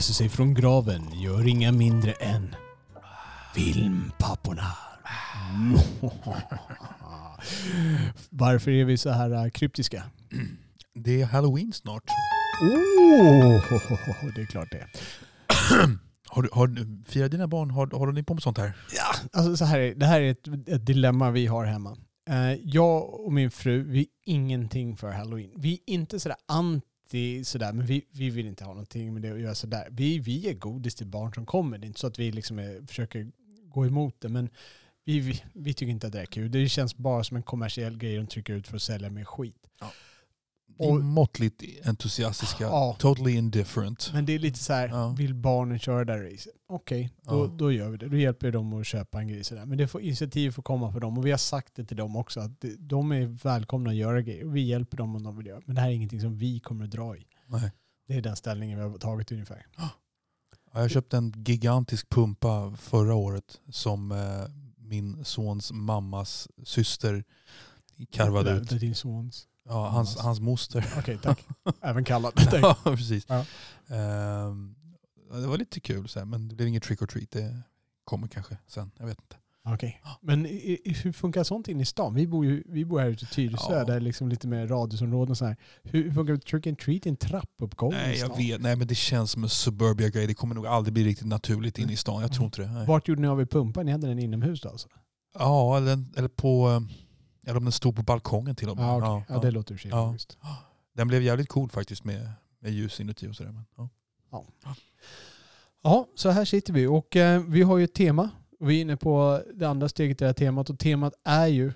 reser sig från graven gör inga mindre än filmpapporna. Varför är vi så här äh, kryptiska? Det är halloween snart. Oh, det är klart det. Har, du- har, du- firar dina barn, har, har ni på med sånt här? Ja, alltså så här är, det här är ett, ett dilemma vi har hemma. Eh, jag och min fru, vi är ingenting för halloween. Vi är inte sådär anti sådär, men vi, vi vill inte ha någonting med det att göra sådär. Vi, vi är godis till barn som kommer. Det är inte så att vi liksom är, försöker gå emot det, men vi, vi, vi tycker inte att det är kul. Det känns bara som en kommersiell grej de trycker ut för att sälja mer skit. Ja. Och- måttligt entusiastiska. Ja. Totally indifferent. Men det är lite så här, Ja. vill barnen köra det här racet? Okej, då, Ja. då gör vi det. Då hjälper vi dem att köpa en grej sådär. Men det får, initiativ får komma för dem. Och vi har sagt det till dem också, att de är välkomna att göra grejer. Och vi hjälper dem om de vill göra. Men det här är ingenting som vi kommer att dra i. Nej. Det är den ställningen vi har tagit ungefär. Ja, Jag köpte en gigantisk pumpa förra året som eh, min sons mammas syster karvade ut. Det är din sons. Ja, hans, hans moster. Okej, tack. Även kallad. Ja, precis. Ja. Ehm, det var lite kul, så här, men det blev ingen trick or treat. Det kommer kanske sen. Jag vet inte. Okej. Men i, i, hur funkar sånt in i stan? Vi bor, ju, vi bor här ute i Tyresö, Ja. där liksom lite mer radhusområden och så här. Hur, funkar trick and treat i en trappuppgång Nej, jag vet. Nej, men det känns som en suburbia grej. Det kommer nog aldrig bli riktigt naturligt in i stan. Jag tror inte det. Nej. Vart gjorde ni av er pumpa? Ni hade den inomhus då alltså? Ja, eller, eller på... eh, Eller om den stod på balkongen till och med. Ja, okej. Ja, ja, ja. det låter sig Ja. Den blev jävligt cool faktiskt med, med ljus inuti och sådär. Men, ja. Ja, så här sitter vi och eh, vi har ju ett tema. Vi är inne på det andra steget i det här temat och temat är ju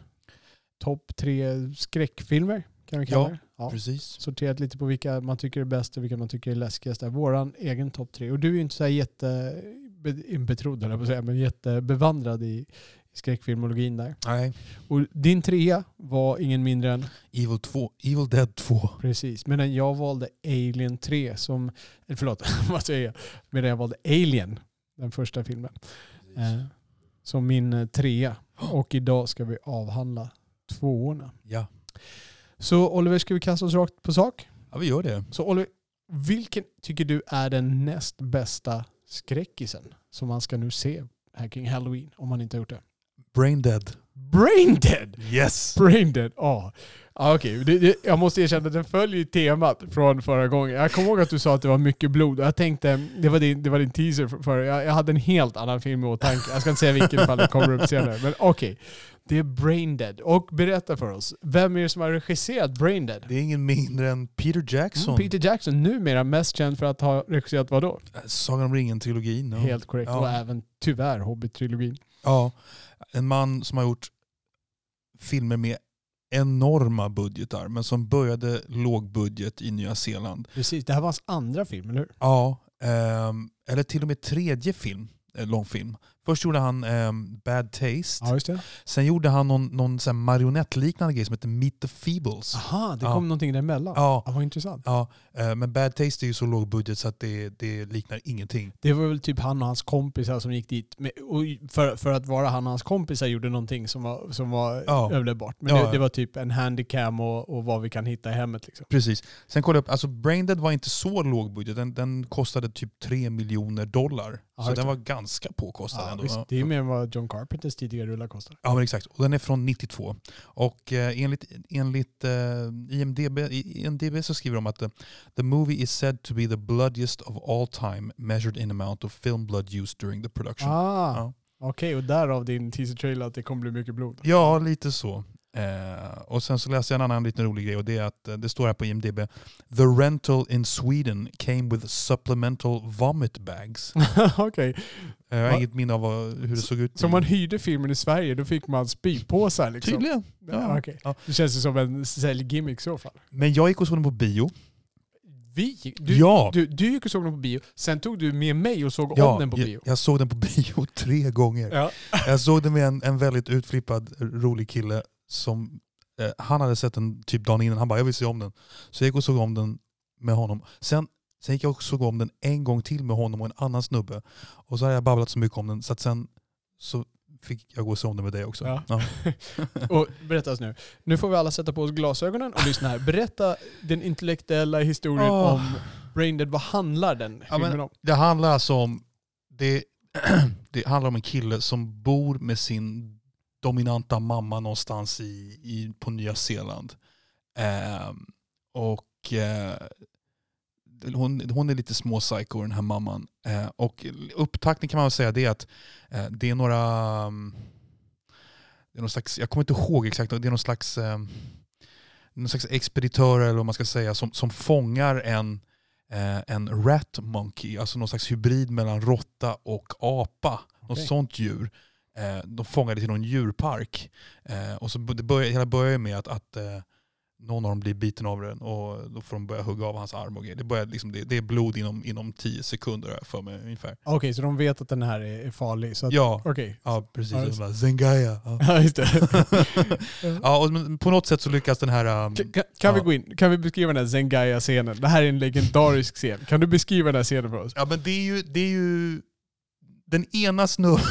topp tre skräckfilmer kan vi kalla Ja, det. Ja. Precis. Sorterat lite på vilka man tycker är bäst och vilka man tycker är läskigast. Våran egen topp tre. Och du är ju inte så här jätte betrodd, höll jag på att säga, men jättebevandrad i skräckfilmologin där. Nej, Och din trea var ingen mindre än Evil, 2, Evil Dead 2. Precis, medan jag valde Alien 3 som, förlåt, vad säger jag? Medan jag valde Alien, den första filmen, eh, som min eh, trea. Och idag ska vi avhandla tvåorna. Ja. Så Oliver, ska vi kasta oss rakt på sak? ja, vi gör det. Så Oliver, vilken tycker du är den näst bästa skräckisen som man ska nu se här kring Halloween, om man inte har gjort det? Brain Dead. Brain Dead! Yes! Brain Dead, ja. Ah, Okej, det, det, jag måste erkänna att den följer temat från förra gången. Jag kommer ihåg att du sa att det var mycket blod jag tänkte, det var din, det var din teaser för, för jag, jag hade en helt annan film i åtanke. Jag ska inte säga vilken ifall den kommer upp senare. Men okej, det är Brain Dead. Och berätta för oss, vem är det som har regisserat Brain Dead? Det är ingen mindre än Peter Jackson. Mm, Peter Jackson, numera mest känd för att ha regisserat vad då? Äh, Sagan om ringen-trilogin. ja. Helt korrekt. Ja. Och även tyvärr Hobbit-trilogin. Ja, en man som har gjort filmer med enorma budgetar men som började lågbudget i Nya Zeeland. Precis, det här var hans andra film, eller hur? Ja, ehm, eller till och med tredje film, eh, långfilm. Först gjorde han ehm, Bad Taste. Ja. Sen gjorde han någon, någon sån marionettliknande grej som heter Meet the Feebles. Aha, det Ja. kom någonting däremellan. Ja, Ja, vad intressant. ja, eh, men Bad Taste är ju så låg budget så att det, det liknar ingenting. Det var väl typ han och hans kompisar som gick dit. Med, och för, för att vara han och hans kompisar gjorde någonting som var, som var Ja. överlevbart. Men Ja, det, ja. det var typ en handicam och, och vad vi kan hitta i hemmet. Liksom. Precis. Sen kollade jag upp, alltså Brain Dead var inte så låg budget. Den, den kostade typ 3 miljoner dollar. Ja, så den var ganska påkostad Ja, ändå. visst, det är mer än vad John Carpenters tidigare rullar kostade. Ja men exakt. Och den är från 92. Och eh, enligt, enligt eh, IMDB, IMDB så skriver de att eh, the movie is said to be the bloodiest of all time measured in amount of film blood used during the production. Ah, Ja. Okej, och därav din teaser trailer att det kommer bli mycket blod. Ja, lite så. Eh, och sen så läste jag en annan liten rolig grej och det är att eh, det står här på IMDB The rental in Sweden came with supplemental vomit bags. Okej, Eh, jag har inget minne av vad, hur det såg ut. så om man hyrde filmen i Sverige då fick man spypåsar liksom? Tydligen. Ja, Ja. okej. Ja. Det känns ju som en säljgimmick i så fall. Men jag gick och såg den på bio. Vi? Du, ja! du, du gick och såg den på bio, sen tog du med mig och såg ja, om den på bio. Jag, jag såg den på bio tre gånger. Ja. Jag såg den med en, en väldigt utflippad, rolig kille som eh, han hade sett den typ dagen innan. Han bara, jag vill se om den. Så jag gick och såg om den med honom. Sen, sen gick jag och såg om den en gång till med honom och en annan snubbe. Och så hade jag babblat så mycket om den så att sen så fick jag gå och se om den med dig också. Ja. Ja. Och berätta oss nu. Nu får vi alla sätta på oss glasögonen och lyssna här. Berätta den intellektuella historien Åh. om Braindead, vad handlar den Ja, men- om? Det handlar alltså om, det, det handlar om en kille som bor med sin dominanta mamma någonstans i, i, på Nya Zeeland. Ehm, och eh, hon, hon är lite små psycho den här mamman. Eh, och upptakten kan man väl säga det är att eh, det är några, mm, det är någon slags, jag kommer inte ihåg exakt, det är någon slags, eh, någon slags expeditörer eller vad man ska säga som, som fångar en, eh, en rat monkey, alltså någon slags hybrid mellan råtta och apa. Något Okej. sånt djur. Eh, de fångade till någon djurpark. Eh, och så det börjar, hela börjar med att, att eh, någon av dem blir biten av den och då får de börja hugga av hans arm och grejer. Det, börjar liksom, det, det är blod inom, inom tio sekunder har jag för mig ungefär. Okej, så de vet att den här är är farlig. Så att, Ja, Okej. ja precis. Ja, Ja, just- bara, Zengaya. Ja. Ja, just det. ja, och på något sätt så lyckas den här... Um, Kan, kan, kan vi Ja. gå in? Kan vi beskriva den här Zengaya-scenen? Det här är en legendarisk scen. Kan du beskriva den här scenen för oss? ja men det är ju, det är ju den ena snubben,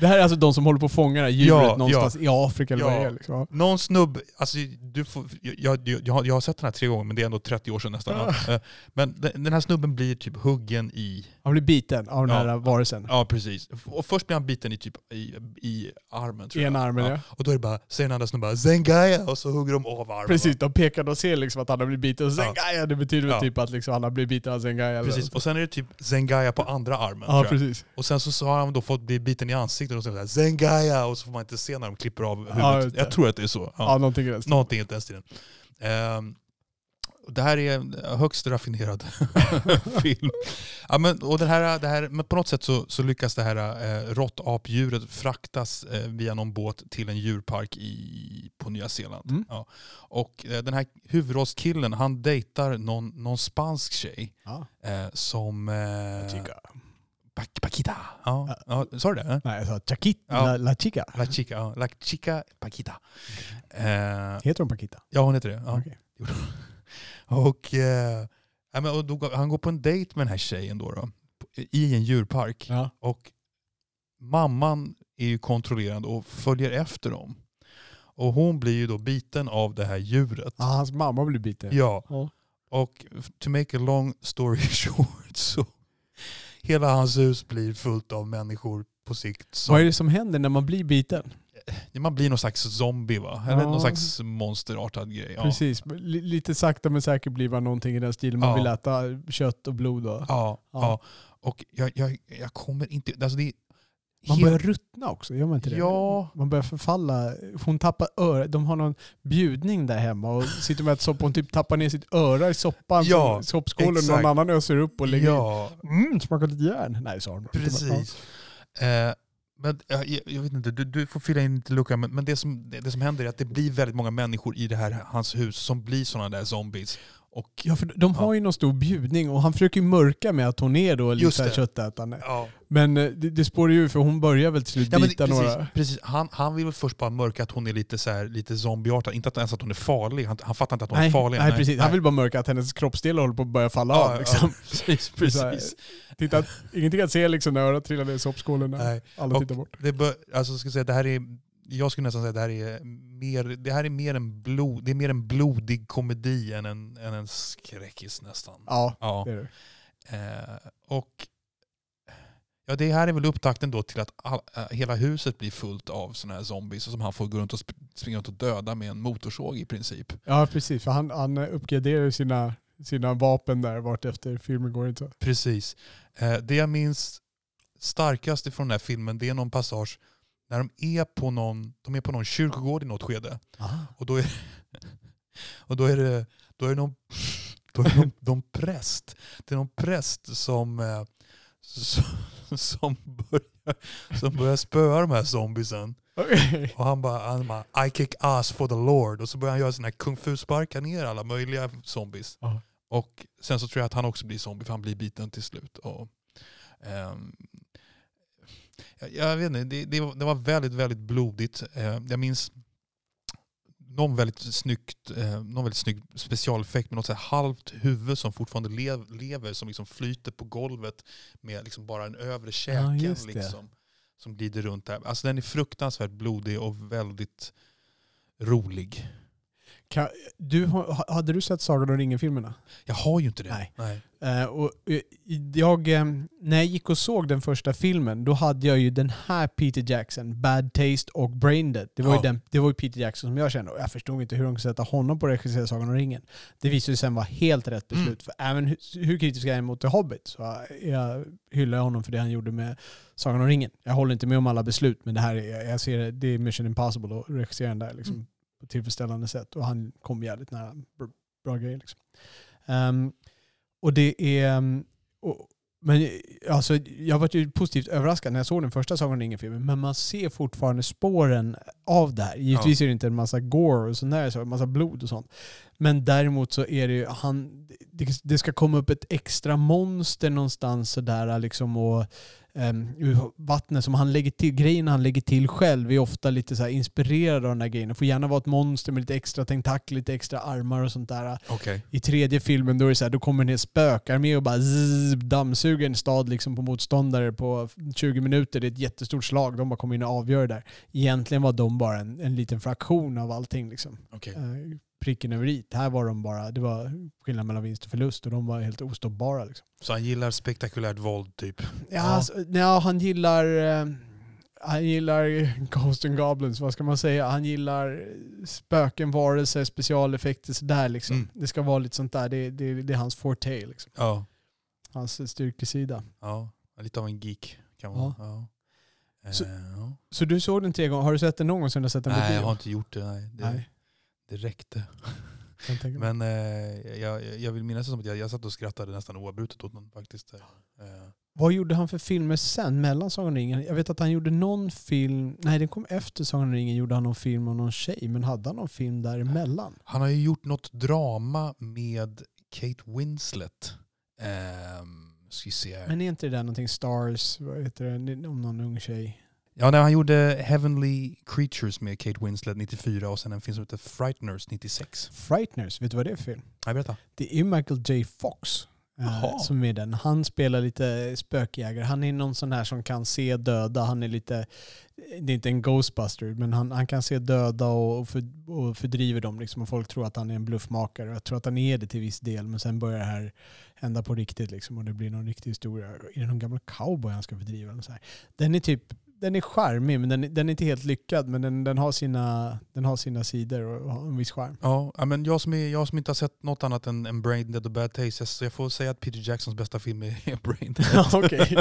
Det här är alltså de som håller på att fånga det här djuret Ja, någonstans i Afrika eller vad Ja. det är. Liksom. någon snubb, alltså du får, jag, jag, jag, har, jag har sett den här tre gånger men det är ändå 30 år sedan nästan. Ja. Eh, Men den, här snubben blir typ huggen i, Han blir biten av den Ja. här varelsen. ja precis. Och först blir han biten i typ i, i armen tror I jag. en armen, ja. Och då är det bara, säger den andra snubben Zengaya och så hugger de av armen. Precis, de pekar och ser liksom att han har blivit biten. Och Ja. Zengaya, det betyder väl Ja. typ att liksom han har blivit biten av Zengaya. Precis, och sen är det typ Zengaya på andra armen. Ja, precis. Och sen så, så har han då fått bli biten i ansiktet och så säger Zengaya och så får man inte se när de klipper av huvudet. Ja, det. jag tror att det är så. Ja, någonting i den stilen. Någonting i den stilen. Ehm, det här är en högst raffinerad film. Ja, men, och den här, det här, men på något sätt så, så lyckas det här eh, råttapdjuret fraktas eh, via någon båt till en djurpark i, på Nya Zeeland. Mm. Ja. Och eh, den här huvudrollskillen han dejtar någon, någon spansk tjej Ja. eh, som... Eh. Pa- Paquita. Ja. Ja, sa du det? Nej, jag sa Chakita. Ja. La, la Chica. La chica, ja. La chica Paquita. Eh, Heter hon Paquita? ja, hon heter det. Ja. Okej. Och, eh, och då, han går på en dejt med den här tjejen då, då i en djurpark. Ja. Och mamman är ju kontrollerande och följer efter dem. Och hon blir ju då biten av det här djuret. Ah, hans mamma blir biten. Ja, Ja. och to make a long story short så hela hans hus blir fullt av människor på sikt. Som, Vad är det som händer när man blir biten? man blir någon slags zombie va? Eller Ja. någon slags monsterartad grej. Ja. Precis. Lite sakta men säkert blir man någonting i den stilen. Man Ja. vill äta kött och blod. Och. Ja, Ja. Och jag, jag, jag kommer inte... Alltså det, Man börjar ruttna också, gör man inte det? Ja. Man börjar förfalla. Hon tappar örat. De har någon bjudning där hemma och sitter med ett soppa. Hon typ tappar ner sitt öra i soppan. Ja, som soppskålen. exakt. Någon annan öser upp och lägger Ja, Mm, smakar lite järn. Nej, sa hon. precis. Eh, men jag, jag vet inte, du, du får fylla in lite lucka, men, men det, som, det, det som händer är att det blir väldigt många människor i det här hans hus som blir sådana där zombies. Och, Ja, för de har Ja. ju någon stor bjudning och han försöker ju mörka med att hon är då lite Just det. köttätande. ja. Men eh, det, det spårar ju för hon börjar väl till slut Ja, bita precis, några. precis. Han, han vill väl först bara mörka att hon är lite, så här, lite zombieartad, inte att, ens att hon är farlig. Han, han fattar inte att hon Nej, är farlig. nej, precis. Han vill bara mörka att hennes kroppsdelar håller på att börja falla ja, av. Liksom. precis, precis. Titta, ingenting att se liksom när örat trillar ner i soppskålen. Nej. Alla Och- tittar bort. Det bör, alltså, ska säga, det här är, jag skulle nästan säga att det här är mer, det här är mer, en, blod, det är mer en blodig komedi än en, än en skräckis nästan. Ja, Ja. det är det. Eh, och ja, det här är väl upptakten då till att all, eh, hela huset blir fullt av sådana här zombies som han får gå runt och sp- springa runt och döda med en motorsåg i princip. Ja, precis. För han, han uppgraderar sina, sina vapen där vart efter filmen går inte. Precis. Eh, det jag minns starkast ifrån den här filmen det är någon passage när de är på någon, de är på någon kyrkogård i något skede. Och då är, och då är det, då är det någon, då är det någon, någon präst. Det är någon präst som, eh, som, som, börjar, som börjar spöa de här zombiesen. Okej. Och han bara, han bara I kick ass for the Lord. Och så börjar han göra här kung fu sparkar ner alla möjliga zombies. Ja. Och sen så tror jag att han också blir zombie för han blir biten till slut. Och, ehm, jag, vet inte, det, det, var, det var väldigt, väldigt blodigt. Eh, jag minns någon väldigt snyggt, eh, någon väldigt snygg specialeffekt med något så halvt huvud som fortfarande lev, lever, som liksom flyter på golvet med liksom bara den övre käken det. liksom, som glider runt där. Alltså den är fruktansvärt blodig och väldigt rolig. Kan, du, hade du sett Sagan om ringen-filmerna? Jag har ju inte det. Nej. Nej. Eh, och eh, jag, eh, när jag gick och såg den första filmen, då hade jag ju den här Peter Jackson, Bad Taste och Braindead. Det var, Ja. ju, den, det var ju Peter Jackson som jag kände och jag förstod inte hur de kunde sätta honom på att regissera Sagan om ringen. Det visade sig sen vara helt rätt beslut. Mm. För även hur, hur kritisk jag är mot The Hobbit så jag hyllar honom för det han gjorde med Sagan om ringen. Jag håller inte med om alla beslut, men det här är, jag ser det, det är Mission Impossible att regissera den där liksom, Mm. På ett tillfredsställande sätt. Och han kom jävligt nära br- bra grejer. Liksom. Ehm, och det är... um, Och, men alltså, jag var ju positivt överraskad när jag såg den första Sagan om ringen-filmen, men man ser fortfarande spåren av det här. Givetvis är det inte en massa gore och sånt där, så en massa blod och sånt. Men däremot så är det ju, han, det, det ska komma upp ett extra monster någonstans sådär liksom och um, ur vattnet som han lägger till, grejerna han lägger till själv är ofta lite så inspirerade av den här grejen. Det får gärna vara ett monster med lite extra tentakler, lite extra armar och sånt där. Okej. I tredje filmen då är så här, då kommer en hel spökarmé och bara zzz, dammsuger en stad liksom på motståndare på 20 minuter. Det är ett jättestort slag. De bara kommer in och avgör det där. Egentligen var de bara en, en liten fraktion av allting. Liksom. Okej. Eh, pricken över i. Här var de bara, det var skillnad mellan vinst och förlust och de var helt ostoppbara. Liksom. Så han gillar spektakulärt våld typ? Ja, Ja. Alltså, ja, han gillar... eh, Han gillar Ghost and Goblins, vad ska man säga? Han gillar spöken, varelser, specialeffekter sådär liksom. Mm. Det ska vara lite sånt där. Det, det, det är hans forte liksom. Ja. Hans styrkesida. ja. Lite av en geek kan man ja. Eh, Så- ja. Så du såg den tre gånger. Har du sett den någon gång sedan du har sett den på Nej, jag har inte gjort det. Nej. Det, Nej, det räckte. Men eh, jag, jag vill minnas det som att jag, jag satt och skrattade nästan oavbrutet åt den faktiskt. Eh, Vad gjorde han för filmer sen, mellan Sagan om ringen? Jag vet att han gjorde någon film, nej den kom efter Sagan om ringen, gjorde han någon film om någon tjej, men hade han någon film däremellan? Han har ju gjort något drama med Kate Winslet. Här. Men är inte det där någonting Stars, vad heter det, om någon ung tjej? Ja, nej, han gjorde Heavenly Creatures med Kate Winslet 94 och sen en film som heter Frighteners 96. Frighteners, vet du vad det är för film? Nej, berätta. Det är Michael J Fox eh, Jaha. som är den. Han spelar lite spökjägare. Han är någon sån här som kan se döda. Han är lite, det är inte en ghostbuster, men han, han kan se döda och, för, och fördriver dem. Liksom, och folk tror att han är en bluffmakare. Jag tror att han är det till viss del, men sen börjar det här hända på riktigt. Liksom, och det blir någon riktig historia. Är det någon gammal cowboy han ska fördriva? Eller så här? Den är typ den är charmig, men den, den är inte helt lyckad. Men den, den, har, sina, den har sina sidor och har en viss charm. Ja, men jag som, är, jag som inte har sett något annat än, än Brain Dead och Bad Taste, så jag får säga att Peter Jacksons bästa film är Brain Dead. Okej.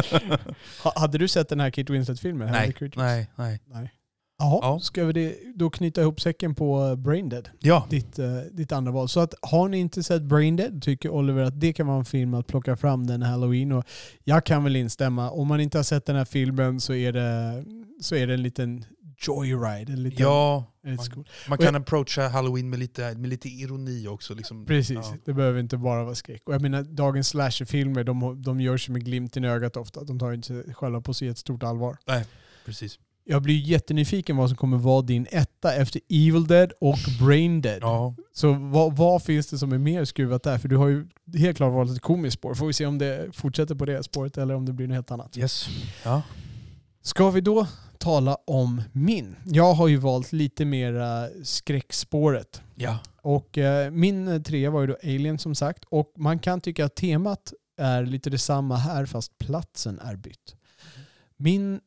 Ha- Hade du sett den här Kate Winslet-filmen? nej, nej, nej. Nej. Jaha, Ja. ska vi då knyta ihop säcken på Braindead, Ja, ditt, eh, ditt andra val. Så att, har ni inte sett Braindead tycker Oliver att det kan vara en film att plocka fram den halloween. Och jag kan väl instämma. Om man inte har sett den här filmen så är det, så är det en liten joyride. En liten, ja en man- skol. man kan approacha halloween med lite, med lite ironi också. Liksom. Precis, Ja. det behöver inte bara vara skräck. Och jag menar, dagens slasherfilmer, de, de görs med glimten i ögat ofta. De tar inte själva på sig ett stort allvar. Precis. Jag blir jättenyfiken vad som kommer vara din etta efter Evil Dead och Brain Dead. Ja. Så vad, vad finns det som är mer skruvat där? För du har ju helt klart valt ett komiskt spår. Får vi se om det fortsätter på det spåret eller om det blir något helt annat. Yes. Ja. Ska vi då tala om min? Jag har ju valt lite mera skräckspåret. Ja. Och eh, min eh, trea var ju då Alien som sagt. Och man kan tycka att temat är lite detsamma här fast platsen är bytt. Min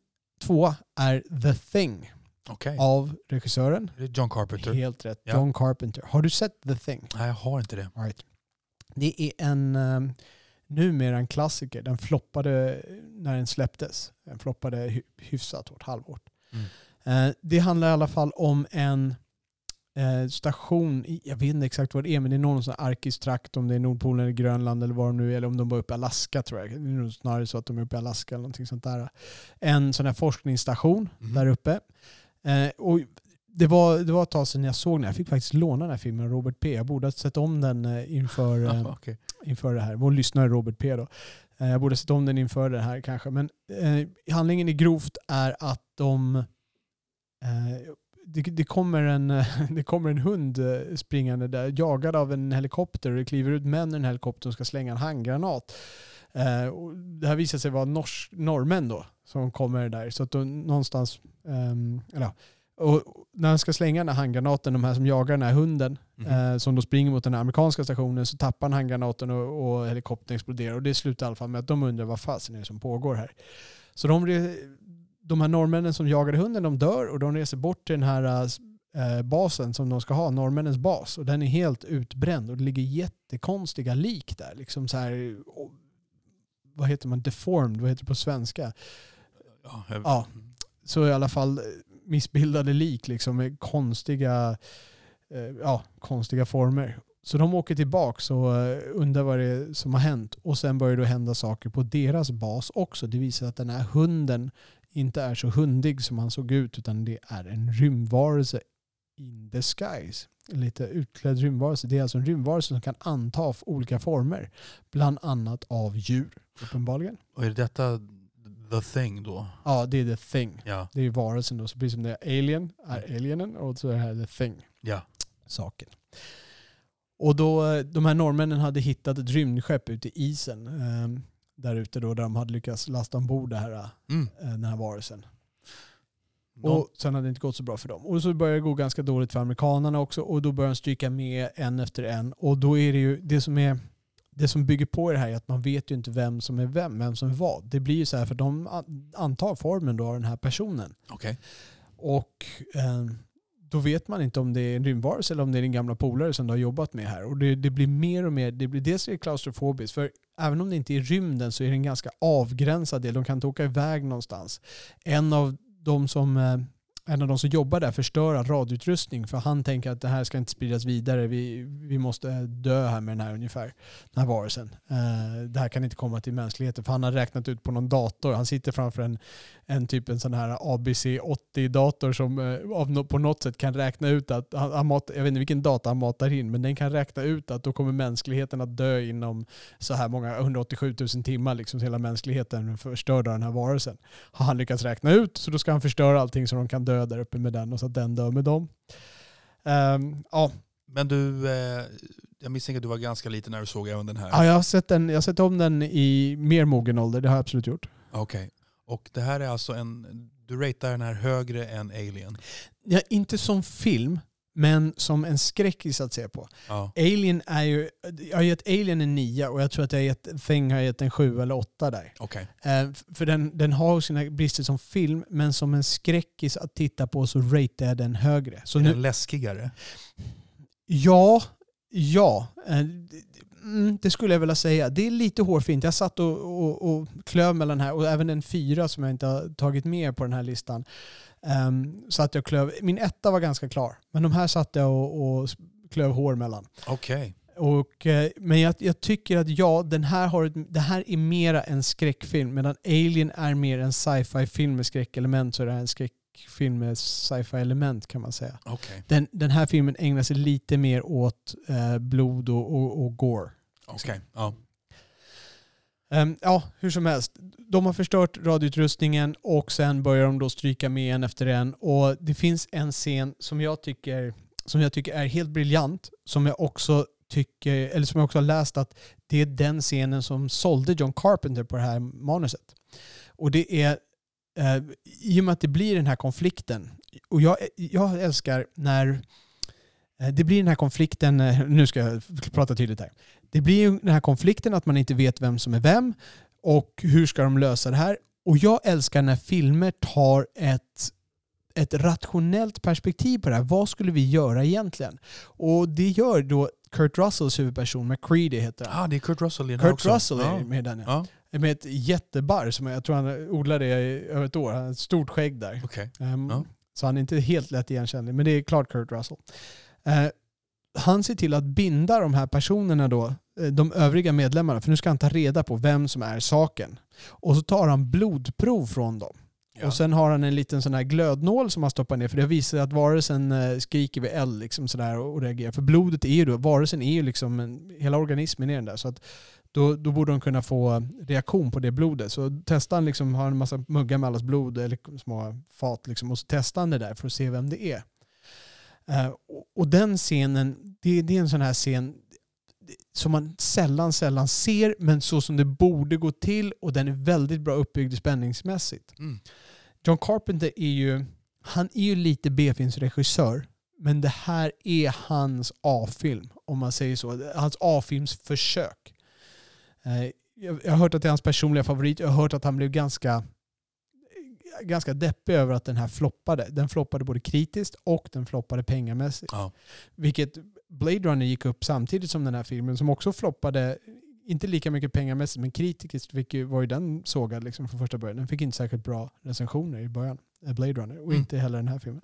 tvåa är The Thing Okej. av regissören. John Carpenter. Helt rätt. Ja. John Carpenter. Har du sett The Thing? Nej, jag har inte det. All right. Det är en um, numera en klassiker. Den floppade när den släpptes. Den floppade hy- hyfsat hårt, halvårt. Mm. Eh, det handlar i alla fall om en eh, station, jag vet inte exakt vad det är, men det är någon sån arktisk trakt, om det är Nordpolen eller Grönland eller vad de nu är, eller om de var uppe i Alaska tror jag. Det är nog snarare så att de är uppe i Alaska eller någonting sånt där. En sån här forskningsstation Mhm. där uppe. Eh, och det var, det var ett tag sedan jag såg den. Jag fick faktiskt låna den här filmen av Robert P. Jag borde ha sett om den eh, inför, eh, okej. inför det här. Vår lyssnare Robert P. Då. Eh, Jag borde ha sett om den inför det här kanske. Men eh, handlingen i grovt är att de... Eh, det, det, kommer en, eh, det kommer en hund eh, springande där, jagad av en helikopter. Och det kliver ut män i en helikopter och ska slänga en handgranat. Eh, och det här visar sig vara nors, norrmän då som kommer där. Så att de någonstans... eller, ja, Och när han ska slänga den här handgranaten, de här som jagar den här hunden, Mhm. eh, som då springer mot den här amerikanska stationen, så tappar han handgranaten och, och helikoptern exploderar. Och det slutar i alla fall med att de undrar vad fasen är det som pågår här. Så de, de här norrmännen som jagade hunden, de dör och de reser bort till den här eh, basen som de ska ha, norrmännens bas. Och den är helt utbränd och det ligger jättekonstiga lik där. Liksom så här, vad heter man, deformed, vad heter det på svenska? Ja, jag- Ja. så i alla fall eh, missbildade lik liksom med konstiga, eh, ja, konstiga former. Så de åker tillbaka och eh, undrar vad det är som har hänt. Och sen börjar det hända saker på deras bas också. Det visar att den här hunden inte är så hundig som han såg ut utan det är en rymdvarelse in. En lite utklädd rymdvarelse. Det är alltså en rymdvarelse som kan anta olika former. Bland annat av djur, uppenbarligen. Och är detta the thing då? Ja, det är the thing. Ja. Det är varelsen då. Så precis som det är alien, är alienen och så är det här the thing, Ja. saken. Och då, eh, de här norrmännen hade hittat ett rymdskepp ute i isen. Där ute då, där de hade lyckats lasta ombord det här, Mm. eh, den här varelsen. Och sen hade det inte gått så bra för dem. Och så börjar det gå ganska dåligt för amerikanerna också. Och då börjar de stryka med en efter en. Och då är det ju det som är det som bygger på det här är att man vet ju inte vem som är vem, vem som är vad. Det blir ju så här för de an- antar formen då av den här personen. Okej. Och eh, då vet man inte om det är en rymdvarelse eller om det är din gamla polare som du har jobbat med här. Och det, det blir mer och mer, det blir dels är det klaustrofobiskt, för även om det inte är i rymden så är det en ganska avgränsad del. De kan inte åka iväg någonstans. En av de som, eh, en av de som jobbar där förstör all radioutrustning för han tänker att det här ska inte spridas vidare. Vi, vi måste eh, dö här med den här ungefär, den här varelsen. Eh, det här kan inte komma till mänskligheten för han har räknat ut på någon dator. Han sitter framför en, en typ en sån här ABC80-dator som eh, av, på något sätt kan räkna ut att, han, han mat, jag vet inte vilken data han matar in, men den kan räkna ut att då kommer mänskligheten att dö inom så här många, 187 000 timmar, liksom hela mänskligheten förstörd av den här varelsen. Har han lyckats räkna ut, så då ska han förstöra allting så de kan dö där uppe med den och så att den dör med dem. Ehm, ja, Men du, eh, jag misstänker att du var ganska liten när du såg även den här. ja, jag har sett, den, jag har sett om den i mer mogen ålder, det har jag absolut gjort. Okej. Och det här är alltså en, du ratear den här högre än Alien? Ja, inte som film, men som en skräckis att se på. Ja. Alien är ju, jag har gett Alien en nia och jag tror att jag har gett Thing har gett en sju eller åtta där. Okej. Eh, för den, den har sina brister som film, men som en skräckis att titta på så ratear jag den högre. Så Är nu, den läskigare? ja, ja. Eh, Mm, det skulle jag vilja säga. Det är lite hårfint. Jag satt och, och, och klöv mellan den här och även en fyra som jag inte har tagit med på den här listan. Um, satt jag och klöv. Min etta var ganska klar, men de här satt jag och, och klöv hår mellan. Okej. Och, eh, men jag, jag tycker att ja, den här har ett, det här är mera en skräckfilm. Medan Alien är mer en sci-fi film med skräckelement så är det här en skräckfilm med sci-fi element kan man säga. Okej. Den, den här filmen ägnar sig lite mer åt eh, blod och, och, och gore. Okej. Ja. Ehm, ja, hur som helst. De har förstört radioutrustningen och sen börjar de då stryka med en efter en. Och det finns en scen som jag tycker, som jag tycker är helt briljant. Som jag också tycker, eller som jag också har läst att det är den scenen som sålde John Carpenter på det här manuset. Och det är eh, i och med att det blir den här konflikten. Och jag, jag älskar när det blir den här konflikten, eh, nu ska jag prata tydligt här. Det blir den här konflikten att man inte vet vem som är vem och hur ska de lösa det här. Och jag älskar när filmer tar ett, ett rationellt perspektiv på det här. Vad skulle vi göra egentligen? Och det gör då Kurt Russells huvudperson, McCready heter han. Ah, det är Kurt Russell i den Kurt också. Russell är ja. med den. Ja. Med ett jättebarr som jag tror han odlade i över ett år. Han har ett stort skägg där. Okej. Ehm, Ja. Så han är inte helt lätt igenkännlig, men det är klart Kurt Russell. Eh, han ser till att binda de här personerna då, eh, de övriga medlemmarna, för nu ska han ta reda på vem som är saken. Och så tar han blodprov från dem. Ja. Och sen har han en liten sån här glödnål som han stoppar ner, för det visar att varelsen eh, skriker vid eld liksom sådär och och reagerar. För blodet är ju då, varelsen är ju liksom, en, hela organismen är den där. Så att då, då borde de kunna få reaktion på det blodet. Så testar han liksom, har en massa muggar med allas blod, eller små fat liksom, och så testar han det där för att se vem det är. Eh, och, den scenen, det, är en sån här scen som man sällan, sällan ser, men så som det borde gå till och den är väldigt bra uppbyggd spänningsmässigt. Mm. John Carpenter är ju, han är ju lite B-filmsregissör. Men det här är hans A-film, om man säger så. Hans A-filmsförsök. Eh, jag har hört att det är hans personliga favorit. Jag har hört att han blev ganska, ganska deppig över att den här floppade. Den floppade både kritiskt och den floppade pengamässigt. Ja. Vilket Blade Runner gick upp samtidigt som den här filmen som också floppade, inte lika mycket pengamässigt men kritiskt fick ju, var ju den sågad liksom från första början. Den fick inte särskilt bra recensioner i början, eh, Blade Runner, och Mm. inte heller den här filmen.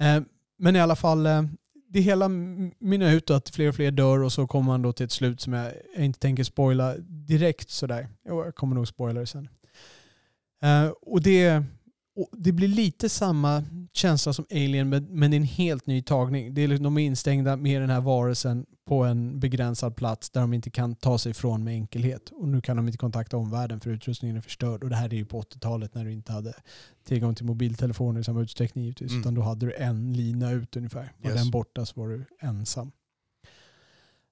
Eh, Men i alla fall, eh, det hela mynnar ut att fler och fler dör och så kommer man då till ett slut som jag inte tänker spoila direkt sådär. Jo, jag kommer nog spoila det sen. Eh, Och det, och det blir lite samma känsla som Alien men det är en helt ny tagning. Det är, liksom- de är instängda med den här varelsen på en begränsad plats där de inte kan ta sig ifrån med enkelhet. Och nu kan de inte kontakta omvärlden för utrustningen är förstörd. Och det här är ju på 80-talet när du inte hade tillgång till mobiltelefoner i samma utsträckning givetvis. Mm. Utan då hade du en lina ut ungefär. Var Yes. den borta så var du ensam.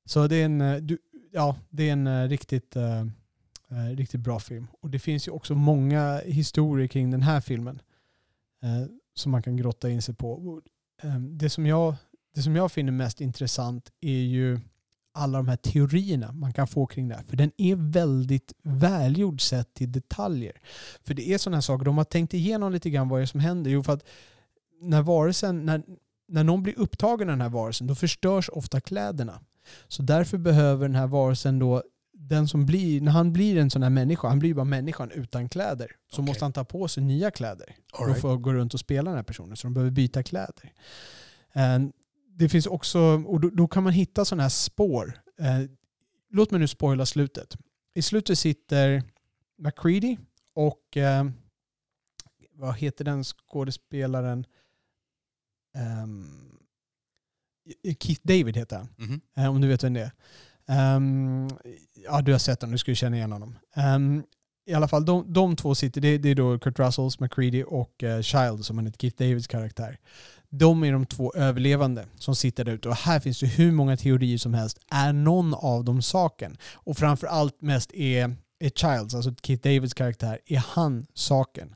Så det är en, eh, du, ja, det är en eh, riktigt, eh, eh, riktigt bra film. Och det finns ju också många historier kring den här filmen eh, som man kan grotta in sig på. Och, eh, det, som jag, det som jag finner mest intressant är ju alla de här teorierna man kan få kring det här. För den är väldigt välgjord sett till detaljer. För det är sådana här saker, de har tänkt igenom lite grann vad det är som händer. Jo, för att när varelsen, när, när någon blir upptagen av den här varelsen, då förstörs ofta kläderna. Så därför behöver den här varelsen då, den som blir, när han blir en sån här människa, han blir bara människan utan kläder. Så Okej. måste han ta på sig nya kläder. All right. får gå runt och spela den här personen. Så de behöver byta kläder. Eh, Det finns också, och då, då kan man hitta sådana här spår. Eh, Låt mig nu spoila slutet. I slutet sitter McCready och eh, vad heter den skådespelaren? Um, Keith David heter han. Mhm. Eh, om du vet vem det är. Um, ja, du har sett honom, du skulle känna igen honom. Um, I alla fall, de, de två sitter, det, det är då Kurt Russells, McCready och uh, Child som han heter, Keith Davids karaktär. De är de två överlevande som sitter där ute och här finns det hur många teorier som helst. Är någon av dem saken? Och framför allt mest är, är Childs, alltså Keith Davids karaktär, är han saken?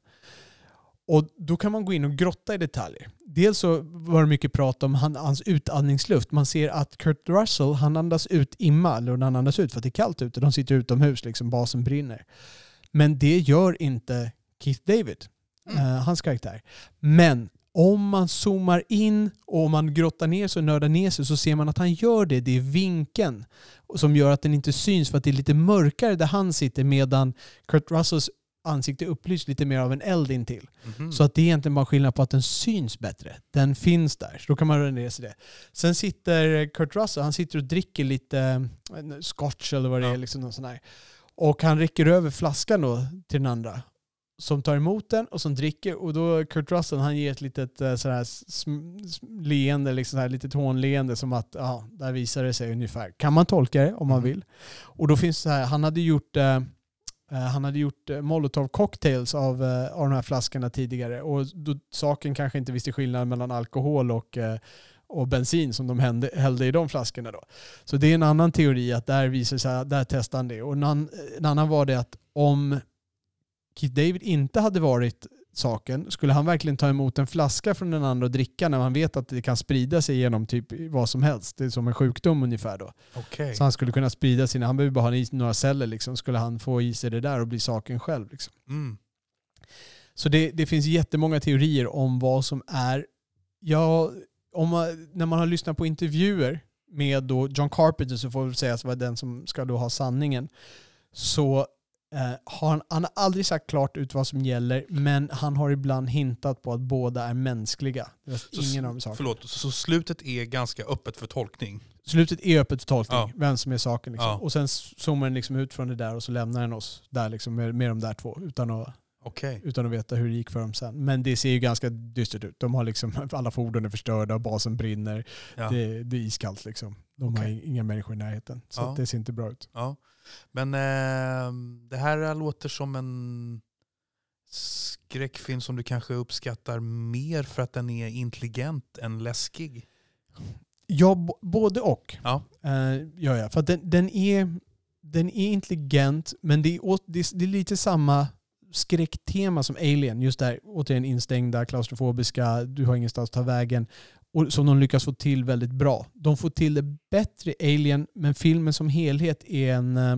Och då kan man gå in och grotta i detaljer. Dels så var det mycket prat om han, hans utandningsluft. Man ser att Kurt Russell, han andas ut imma, eller han andas ut för att det är kallt ute. De sitter utomhus, liksom, basen brinner. Men det gör inte Keith David, Mm. eh, hans karaktär. Men om man zoomar in och om man grottar ner sig och nördar ner sig så ser man att han gör det. Det är vinkeln som gör att den inte syns för att det är lite mörkare där han sitter medan Kurt Russells ansikte upplyst lite mer av en eld intill. Mhm. Så att det är egentligen bara skillnad på att den syns bättre. Den finns där. Så då kan man ner sig det. Sen sitter Kurt Russell, han sitter och dricker lite scotch eller vad det Ja. är. Liksom någon sån här. Och han räcker över flaskan då till den andra. Som tar emot den och som dricker. Och då Kurt Russell han ger ett litet eh, sådär leende, liksom sådär, litet hånleende som att ja, där visar det sig ungefär. Kan man tolka det om man Mm. vill. Och då finns det här, han hade gjort Eh, Eh, han hade gjort eh, molotov cocktails av, eh, av de här flaskorna tidigare och då saken kanske inte visste skillnaden mellan alkohol och, och bensin som de hände, hällde i de flaskorna. Då. Så det är en annan teori att där visar sig, där testade han det. Och en, en annan var det att om Keith David inte hade varit saken, skulle han verkligen ta emot en flaska från den andra och dricka när man vet att det kan sprida sig genom typ vad som helst? Det är som en sjukdom ungefär då. Okej. Så han skulle kunna sprida sina, han behöver bara ha i några celler liksom, skulle han få i sig det där och bli saken själv. Liksom. Mm. Så det, det finns jättemånga teorier om vad som är, ja, om man, när man har lyssnat på intervjuer med då John Carpenter så får vi säga att vara den som ska då ha sanningen. Så han, han har aldrig sagt klart ut vad som gäller men han har ibland hintat på att båda är mänskliga. Så ingen av dem saken. Förlåt, så slutet är ganska öppet för tolkning? Slutet är öppet för tolkning, Ja. vem som är saken. Liksom. Ja. Och sen zoomar den liksom ut från det där och så lämnar den oss där liksom med, med de där två utan att, Okej. utan att veta hur det gick för dem sen. Men det ser ju ganska dystert ut. De har liksom, alla fordon är förstörda, basen brinner, Ja. det, det är iskallt liksom. De har Okej. inga människor i närheten. Så Ja. det ser inte bra ut. Ja. Men eh, det här låter som en skräckfilm som du kanske uppskattar mer för att den är intelligent än läskig. Ja, både och. Ja. Eh, gör jag. För den, den, är, den är intelligent, men det är, åt- det är, det är lite samma skräcktema som Alien, just där återigen instängda, klaustrofobiska, du har ingenstans att ta vägen. Och som de lyckas få till väldigt bra. De får till det bättre i Alien, men filmen som helhet är en, eh,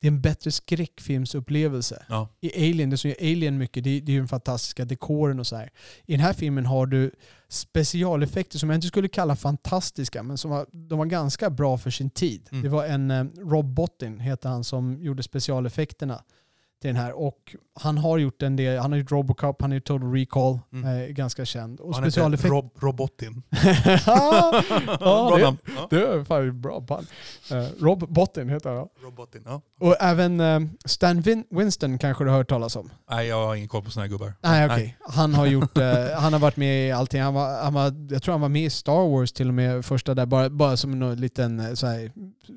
det är en bättre skräckfilmsupplevelse. Ja. I Alien, det som gör Alien mycket, det, det är ju den fantastiska dekoren och så här. I den här filmen har du specialeffekter som jag inte skulle kalla fantastiska, men som var, de var ganska bra för sin tid. Mm. Det var en eh, Rob Bottin, heter han, som gjorde specialeffekterna till den här. Och han har gjort en del, han har gjort Robocop, han har gjort Total Recall, Mm. eh, ganska känd. Och Han heter specialeffekter... Rob, Robotin. ja, Bra det. Ja. det är fan bra band. Eh, Rob Bottin heter han. ja. Robotin, ja. Och även eh, Stan Vin- Winston kanske du har hört talas om? Nej, jag har ingen koll på såna här gubbar. Nej okej. Han har gjort, eh, han har varit med i allting. Han var, han var, jag tror han var med i Star Wars till och med första där, bara, bara som en liten eh, så här,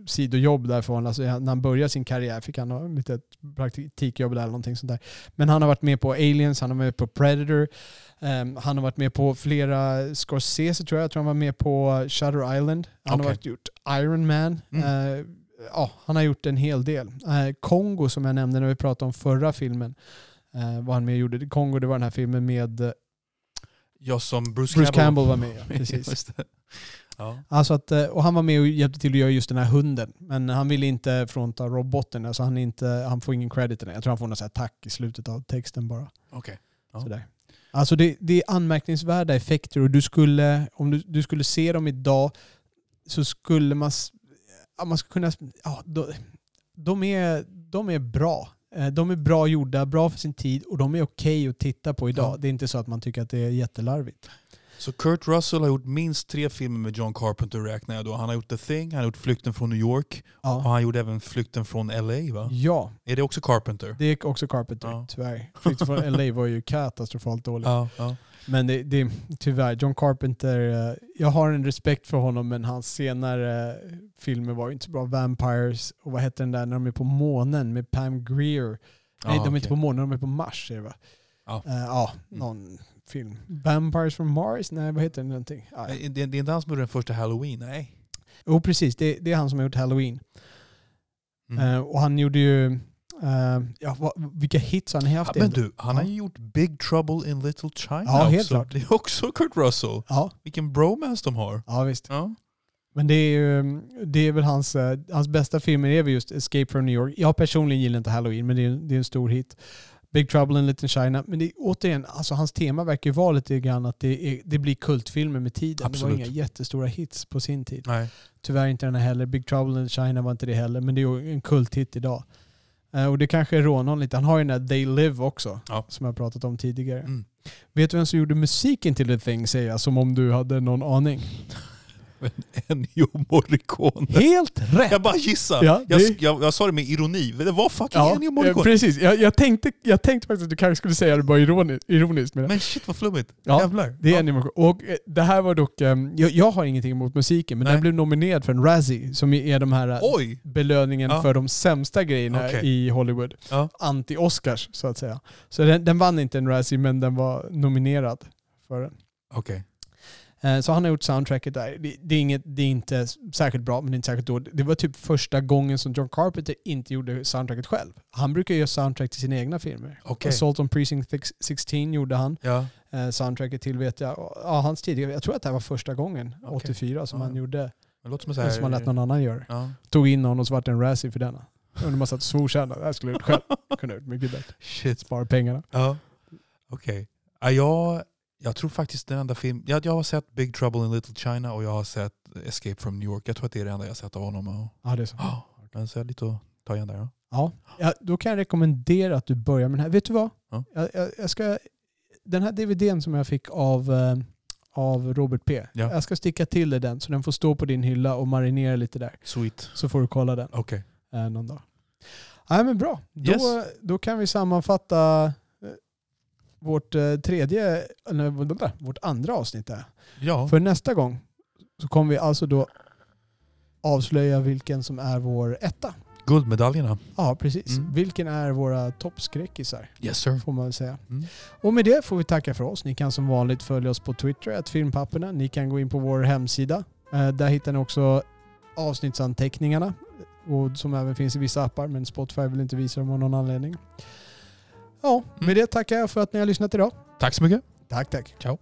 sidojobb därifrån. Alltså, när han började sin karriär fick han ha lite praktikjobb där eller någonting sånt där. Men han har varit med på Aliens, han har varit med på Predator, ehm, han har varit med på flera Scorsese tror jag, jag tror han var med på Shutter Island. Han Okej. har varit, gjort Iron Man. Mm. Eh, ja, han har gjort en hel del. Eh, Kongo som jag nämnde när vi pratade om förra filmen, eh, vad han med gjorde. Kongo det var den här filmen med Jag som Bruce, Bruce Campbell var med. Ja, precis. Ja. Alltså att, eh, och han var med och hjälpte till att göra just den här hunden. Men han ville inte frånta roboten. Alltså han, inte, han får ingen credit i den. Jag tror han får så här tack i slutet av texten bara. Okej. Ja. Sådär. Alltså det, det är anmärkningsvärda effekter och du skulle, om du, du skulle se dem idag så skulle man, man skulle kunna, ja, de, de, är, de är bra. Eh, De är bra gjorda, bra för sin tid och de är okej att titta på idag. Ja. Det är inte så att man tycker att det är jättelarvigt. Så Kurt Russell har gjort minst tre filmer med John Carpenter räknar jag då. Han har gjort The Thing, han har gjort Flykten från New York och Ja, han gjorde även Flykten från LA va? ja Är det också Carpenter? det är också Carpenter, Ja. tyvärr. Flykten från LA var ju katastrofalt dålig. Ja, ja. Men det, det, tyvärr, John Carpenter, eh, jag har en respekt för honom men hans senare eh, filmer var ju inte så bra. Vampires och vad hette den där när de är på månen med Pam Grier. Nej, Ja, de är okej. inte på månen, de är på Mars är det va? Ja. Eh, ja, någon film. Vampires from Mars? Nej, vad heter den någonting? Ja, ja. Det, det är inte han som gjorde den första Halloween? Nej. Jo, precis. Det, det är han som har gjort Halloween. Mm. Eh, och han gjorde ju, eh, ja, vad, vilka hits har han haft? Ja, men du, han har ju gjort Big Trouble in Little China Ja, helt också. klart. Det är också Kurt Russell. Ja, Vilken bromance de har. ja visst. Ja. Men det är, ju, det är väl hans, eh, hans bästa filmer är väl just Escape from New York. Jag personligen gillar inte Halloween, men det är, det är en stor hit. Big Trouble in Little China. Men det är, återigen, alltså hans tema verkar ju vara lite grann att det, är, det blir kultfilmer med tiden. Absolut. Det var inga jättestora hits på sin tid. Nej. Tyvärr inte den här heller. Big Trouble in China var inte det heller, men det är en kulthit idag. Eh, och det kanske rånar honom lite. Han har ju den där They Live också, Ja. som jag pratat om tidigare. Mm. Vet du vem som gjorde musiken till The Thing, säger jag, som om du hade någon aning? Ennio Morricone. Helt rätt! Jag bara gissar. Ja, jag, det- jag, jag sa det med ironi. Det var fucking Ja, Ennio eh, Morricone. precis. Jag, jag, tänkte, jag tänkte faktiskt att du kanske skulle säga det bara ironiskt. ironiskt det. Men shit vad flummigt. Ja, Jävlar. Det är ja. animation. Och eh, det här var dock, eh, jag, jag har ingenting emot musiken, men Nej. den blev nominerad för en Razzie, som är de här eh, Oj! belöningen Ja. för de sämsta grejerna Okej. i Hollywood. Ja. Anti-Oscars, så att säga. Så den, den vann inte en Razzie, men den var nominerad för den. Okej. Eh, Så han har gjort soundtracket där. Det, det, är inget, det är inte särskilt bra, men det är inte särskilt dåligt. Det var typ första gången som John Carpenter inte gjorde soundtracket själv. Han brukar göra soundtrack till sina egna filmer. Okej. Assault on Precinct 16 gjorde han. Ja. Eh, soundtracket till vet jag. Ja, hans tidigare, jag tror att det här var första gången, Okej. 84, som Ja. han gjorde. Det låter som så här... Som han lät någon annan göra. Ja. Tog in honom och så vart det en Razzie för denna. Undrar man satt och svor sen. Det här skulle jag gjort själv. Kunde ha gjort mycket bättre. Shit. Spara pengarna. Ja. Okej. Ja, jag, jag tror faktiskt den enda film... Jag, jag har sett Big Trouble in Little China och jag har sett Escape from New York. Jag tror att det är det enda jag har sett av honom. Och, Ja, det är så. Ja, men så jag lite att ta igen där. Ja. Ja. ja, då kan jag rekommendera att du börjar med den här. Vet du vad? Ja. Jag, jag, jag ska, den här DVDn som jag fick av, eh, av Robert P. Ja. Jag ska sticka till dig den så den får stå på din hylla och marinera lite där. Sweet. Så får du kolla den Okej. eh, någon dag. Ja, men bra. Då, Yes. då kan vi sammanfatta vårt eh, tredje, eller vänta, vårt andra avsnitt där. Ja. För nästa gång så kommer vi alltså då avslöja vilken som är vår etta. Guldmedaljerna. Ja, precis. Mm. Vilken är våra toppskräckisar? Yes sir. Får man väl säga. Mm. Och med det får vi tacka för oss. Ni kan som vanligt följa oss på Twitter, att filmpapperna. Ni kan gå in på vår hemsida. Eh, där hittar ni också avsnittsanteckningarna. Och som även finns i vissa appar, men Spotify vill inte visa dem av någon anledning. Ja, med det tackar jag för att ni har lyssnat idag. Tack så mycket. Tack, tack. Ciao.